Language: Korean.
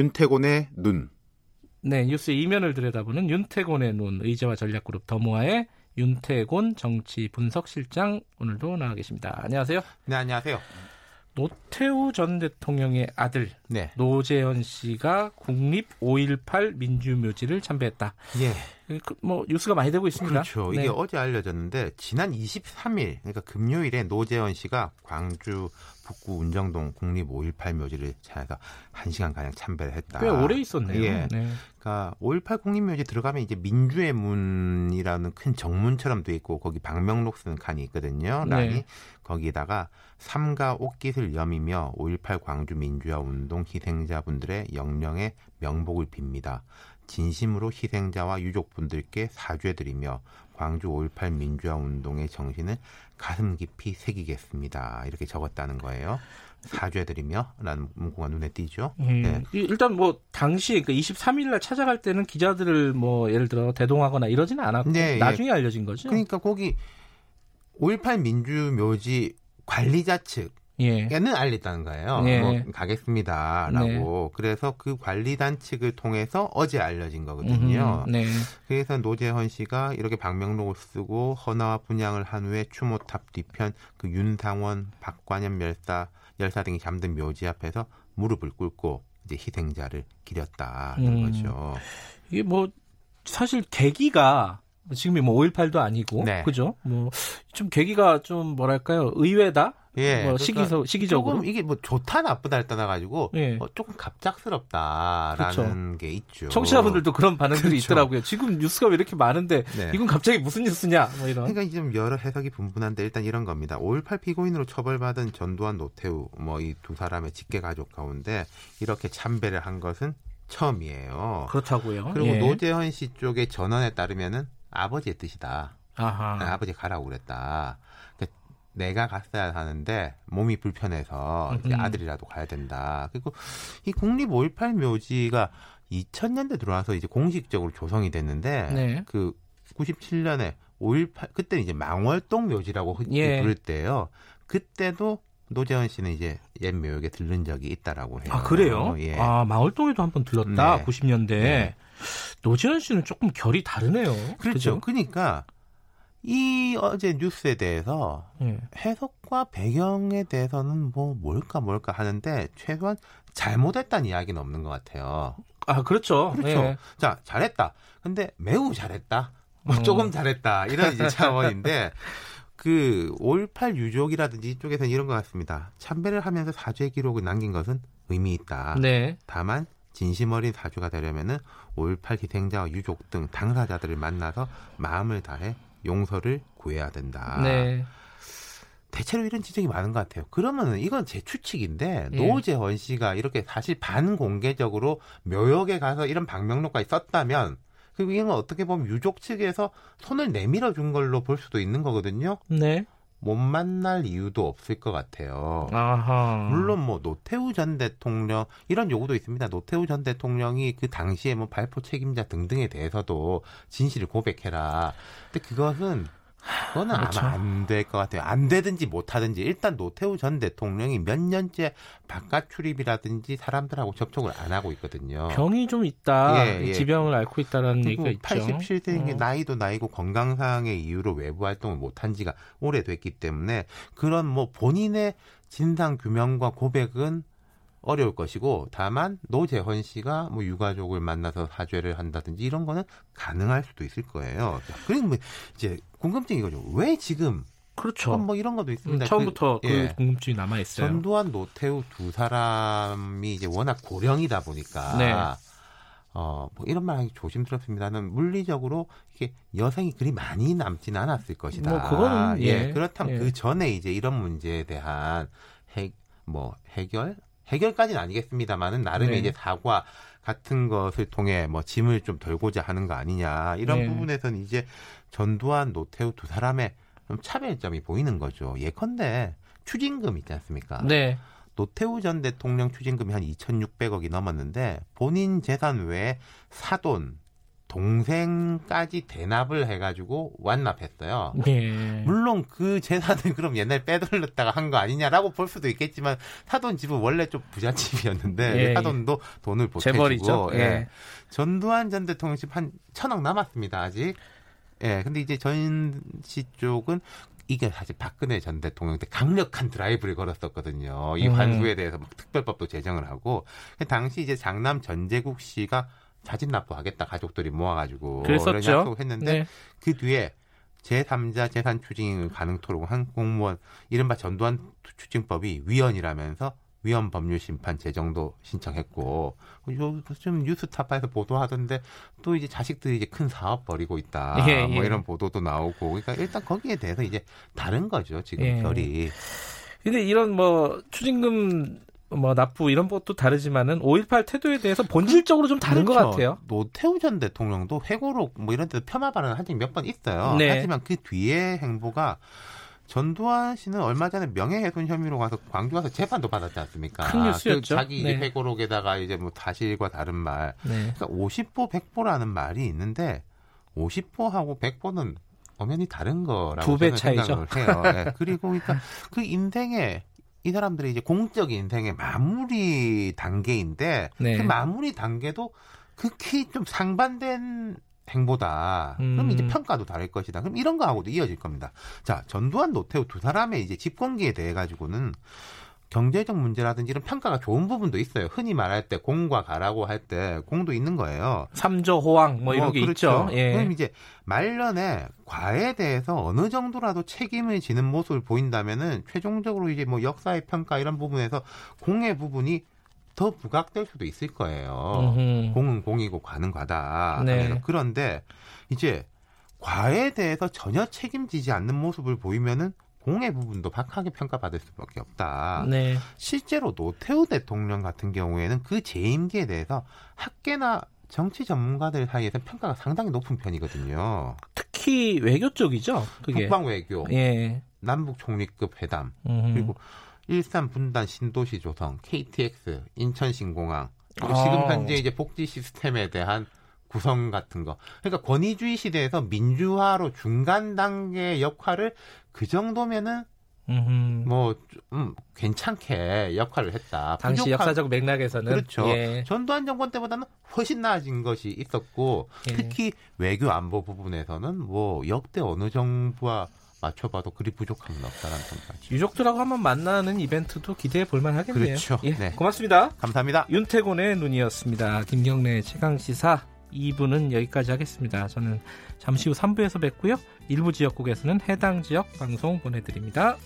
윤태곤의 눈. 네, 뉴스 이면을 들여다보는 윤태곤의 눈 의제와 전략그룹 더모아의 윤태곤 정치 분석실장 오늘도 나와 계십니다. 안녕하세요. 네, 안녕하세요. 노태우 전 대통령의 아들 네. 노재현 씨가 국립 5.18 민주묘지를 참배했다. 예. 그, 뭐 뉴스가 많이 되고 있습니다. 그렇죠. 이게 어제 알려졌는데 지난 23일 그러니까 금요일에 노재현 씨가 광주 북구 운정동 국립 5.18 묘지를 찾아서 1시간 가량 참배를 했다. 꽤 오래 있었네요. 예. 네. 그러니까 5.18 국립 묘지 들어가면 이제 민주의 문이라는 큰 정문처럼 돼 있고 거기 방명록 쓰는 칸이 있거든요. 란이 네. 거기다가 삼가 옷깃을 여미며 5.18 광주 민주화 운동 희생자분들의 영령의 명복을 빕니다. 진심으로 희생자와 유족분들께 사죄드리며 광주 5.18 민주화 운동의 정신을 가슴 깊이 새기겠습니다. 이렇게 적었다는 거예요. 사죄드리며 라는 문구가 눈에 띄죠. 음, 네. 이- 일단 뭐 당시 그 23일 날 찾아갈 때는 기자들을 뭐 예를 들어 대동하거나 이러지는 않았고 네, 예. 나중에 알려진 거죠. 그러니까 거기 5.18 민주묘지 관리자 측 예. 는 알렸다는 거예요. 네. 뭐 가겠습니다라고. 그래서 그 관리단 측을 통해서 어제 알려진 거거든요. 음, 네. 그래서 노재헌 씨가 이렇게 방명록을 쓰고 헌화와 분양을 한 후에 추모탑 뒤편 그 윤상원, 박관현 열사, 열사 등이 잠든 묘지 앞에서 무릎을 꿇고 이제 희생자를 기렸다는 음. 거죠. 이게 뭐 사실 계기가 지금이 뭐 5.18도 아니고 네. 그죠? 뭐 좀 계기가 좀 뭐랄까요 의외다. 예, 뭐 그러니까 시기서 시기적으로. 조금 이게 뭐 좋다 나쁘다를 떠나가지고 예. 어, 조금 갑작스럽다라는 게 있죠. 청취자분들도 그런 반응들이 그렇죠. 있더라고요. 지금 뉴스가 왜 이렇게 많은데 네. 이건 갑자기 무슨 뉴스냐? 뭐 이런. 그러니까 이제 좀 여러 해석이 분분한데 일단 이런 겁니다. 5.18 피고인으로 처벌받은 전두환 노태우 뭐 이 두 사람의 직계 가족 가운데 이렇게 참배를 한 것은 처음이에요. 그렇다고요. 그리고 예. 노재헌 씨 쪽의 전언에 따르면은 아버지의 뜻이다. 아하. 아, 버지 가라고 그랬다. 그러니까 내가 갔어야 하는데 몸이 불편해서 이제 음. 아들이라도 가야 된다. 그리고 이 국립 5.18 묘지가 2000년대 들어와서 이제 공식적으로 조성이 됐는데 네. 그 97년에 5.18 그때는 이제 망월동 묘지라고 흔히 예. 부를 때요. 그때도 노재현 씨는 이제 옛 묘역에 들른 적이 있다라고 해요. 아 그래요? 예. 아 마을동에도 한번 들렀다. 네. 90년대. 네. 노지현 씨는 조금 결이 다르네요. 그렇죠. 그죠? 그러니까 이 어제 뉴스에 대해서 예. 해석과 배경에 대해서는 뭐 뭘까 뭘까 하는데 최소한 잘못했다는 이야기는 없는 것 같아요. 아 그렇죠. 그렇죠. 예. 자 잘했다. 근데 매우 잘했다. 뭐 어. 조금 잘했다. 이런 이제 차원인데 그 5.18 유족이라든지 이쪽에서는 이런 것 같습니다. 참배를 하면서 사죄 기록을 남긴 것은 의미 있다. 네. 다만 진심 어린 사주가 되려면은 5.18 희생자와 유족 등 당사자들을 만나서 마음을 다해 용서를 구해야 된다. 네. 대체로 이런 지적이 많은 것 같아요. 그러면은 이건 제 추측인데 예. 노재원 씨가 이렇게 사실 반공개적으로 묘역에 가서 이런 방명록까지 썼다면 이건 어떻게 보면 유족 측에서 손을 내밀어 준 걸로 볼 수도 있는 거거든요. 네. 못 만날 이유도 없을 것 같아요. 아하. 물론 뭐 노태우 전 대통령 이런 요구도 있습니다. 노태우 전 대통령이 그 당시에 뭐 발포 책임자 등등에 대해서도 진실을 고백해라. 근데 그것은 그거는 그렇죠. 아마 안 될 것 같아요. 안 되든지 못하든지 일단 노태우 전 대통령이 몇 년째 바깥 출입이라든지 사람들하고 접촉을 안 하고 있거든요. 병이 좀 있다. 예, 예. 지병을 앓고 있다라는 얘기가 있죠. 87세인 게 어. 나이도 나이고 건강상의 이유로 외부 활동을 못한 지가 오래됐기 때문에 그런 뭐 본인의 진상 규명과 고백은 어려울 것이고 다만 노재헌 씨가 뭐 유가족을 만나서 사죄를 한다든지 이런 거는 가능할 수도 있을 거예요. 그리고 뭐 이제 궁금증이 이거죠. 왜 지금 그렇죠. 뭐 이런 것도 음, 있습니다. 처음부터 그, 그, 예. 궁금증이 남아 있어요. 전두환, 노태우 두 사람이 이제 워낙 고령이다 보니까 네. 어, 뭐 이런 말 하기 조심스럽습니다는 물리적으로 이게 여성이 그리 많이 남지는 않았을 것이다. 뭐 그거는, 예. 그렇다면 예. 그 전에 이제 이런 문제에 대한 해, 뭐 해결 해결까지는 아니겠습니다만은 나름의 네. 이제 사과 같은 것을 통해 뭐 짐을 좀 덜고자 하는 거 아니냐 이런 네. 부분에서는 이제 전두환, 노태우 두 사람의 좀 차별점이 보이는 거죠. 예컨대 추징금 있지 않습니까? 네. 노태우 전 대통령 추징금이 한 2,600억이 넘었는데 본인 재산 외에 사돈 동생까지 대납을 해가지고 완납했어요. 예. 물론 그 재산을 그럼 옛날에 빼돌렸다가 한 거 아니냐라고 볼 수도 있겠지만 사돈 집은 원래 좀 부잣집이었는데 예, 사돈도 돈을. 보태주고 예. 전두환 전 대통령 집 한 천억 남았습니다 아직. 예, 근데 이제 전 씨 쪽은 이게 사실 박근혜 전 대통령 때 강력한 드라이브를 걸었었거든요. 이 음. 환수에 대해서 막 특별법도 제정을 하고 그 당시 이제 장남 전재국 씨가 자진 납부하겠다 가족들이 모아가지고 그랬었죠. 이런 약속을 했는데 네. 그 뒤에 제3자 재산 추징을 가능토록 한 공무원 이른바 전두환 추징법이 위헌이라면서 위헌 법률 심판 제정도 신청했고 요좀 뉴스타파에서 보도하던데 또 이제 자식들이 이제 큰 사업 벌이고 있다 예, 뭐 예. 이런 보도도 나오고 그러니까 일단 거기에 대해서 이제 다른 거죠 지금 예. 결이 근데 이런 뭐 추징금 뭐 납부 이런 것도 다르지만은 5.18 태도에 대해서 본질적으로 좀 다른 것 그렇죠. 같아요. 노태우 전 대통령도 회고록 뭐 이런 데서 폄하 발언을 한 적이 몇 번 있어요. 네. 하지만 그 뒤에 행보가 전두환 씨는 얼마 전에 명예훼손 혐의로 가서 광주 가서 재판도 받았지 않습니까? 큰 뉴스였죠. 그 자기 네. 회고록에다가 이제 뭐 사실과 다른 말. 네. 그러니까 50보 100보라는 말이 있는데 50보하고 100보는 엄연히 다른 거라고 두배 저는 차이죠. 생각을 해요. 예. 그리고 그러니까 그 인생에 이 사람들이 이제 공적 인생의 마무리 단계인데 네. 그 마무리 단계도 극히 좀 상반된 행보다. 그럼 음. 이제 평가도 다를 것이다. 그럼 이런 거하고도 이어질 겁니다. 자, 전두환, 노태우 두 사람의 이제 집권기에 대해 가지고는 경제적 문제라든지 이런 평가가 좋은 부분도 있어요. 흔히 말할 때 공과 가라고 할 때 공도 있는 거예요. 삼조 호황 뭐 이런 어, 게 그렇죠. 있죠. 예. 그럼 이제 말년에 과에 대해서 어느 정도라도 책임을 지는 모습을 보인다면은 최종적으로 이제 뭐 역사의 평가 이런 부분에서 공의 부분이 더 부각될 수도 있을 거예요. 음흠. 공은 공이고 과는 과다. 네. 그런데 이제 과에 대해서 전혀 책임지지 않는 모습을 보이면은 공의 부분도 박하게 평가받을 수밖에 없다. 네. 실제로 노태우 대통령 같은 경우에는 그 재임기에 대해서 학계나 정치 전문가들 사이에서 평가가 상당히 높은 편이거든요. 특히 외교 쪽이죠. 그게. 국방 외교, 예. 남북 총리급 회담, 음흠. 그리고 일산 분단 신도시 조성, KTX, 인천 신공항, 그리고 아. 지금 현재 이제 복지 시스템에 대한 구성 같은 거. 그러니까 권위주의 시대에서 민주화로 중간 단계 역할을 그 정도면은 음흠. 뭐좀 괜찮게 역할을 했다. 당시 부족한- 역사적 맥락에서는 그렇죠. 예. 전두환 정권 때보다는 훨씬 나아진 것이 있었고 예. 특히 외교 안보 부분에서는 뭐 역대 어느 정부와 맞춰봐도 그리 부족함은 없다라는 생각이죠. 유족들하고 한번 만나는 이벤트도 기대해 볼 만 하겠네요. 그렇죠. 예. 네. 고맙습니다. 감사합니다. 윤태곤의 눈이었습니다. 김경래 최강 시사 2부는 여기까지 하겠습니다. 저는 잠시 후 3부에서 뵙고요. 일부 지역국에서는 해당 지역 방송 보내드립니다.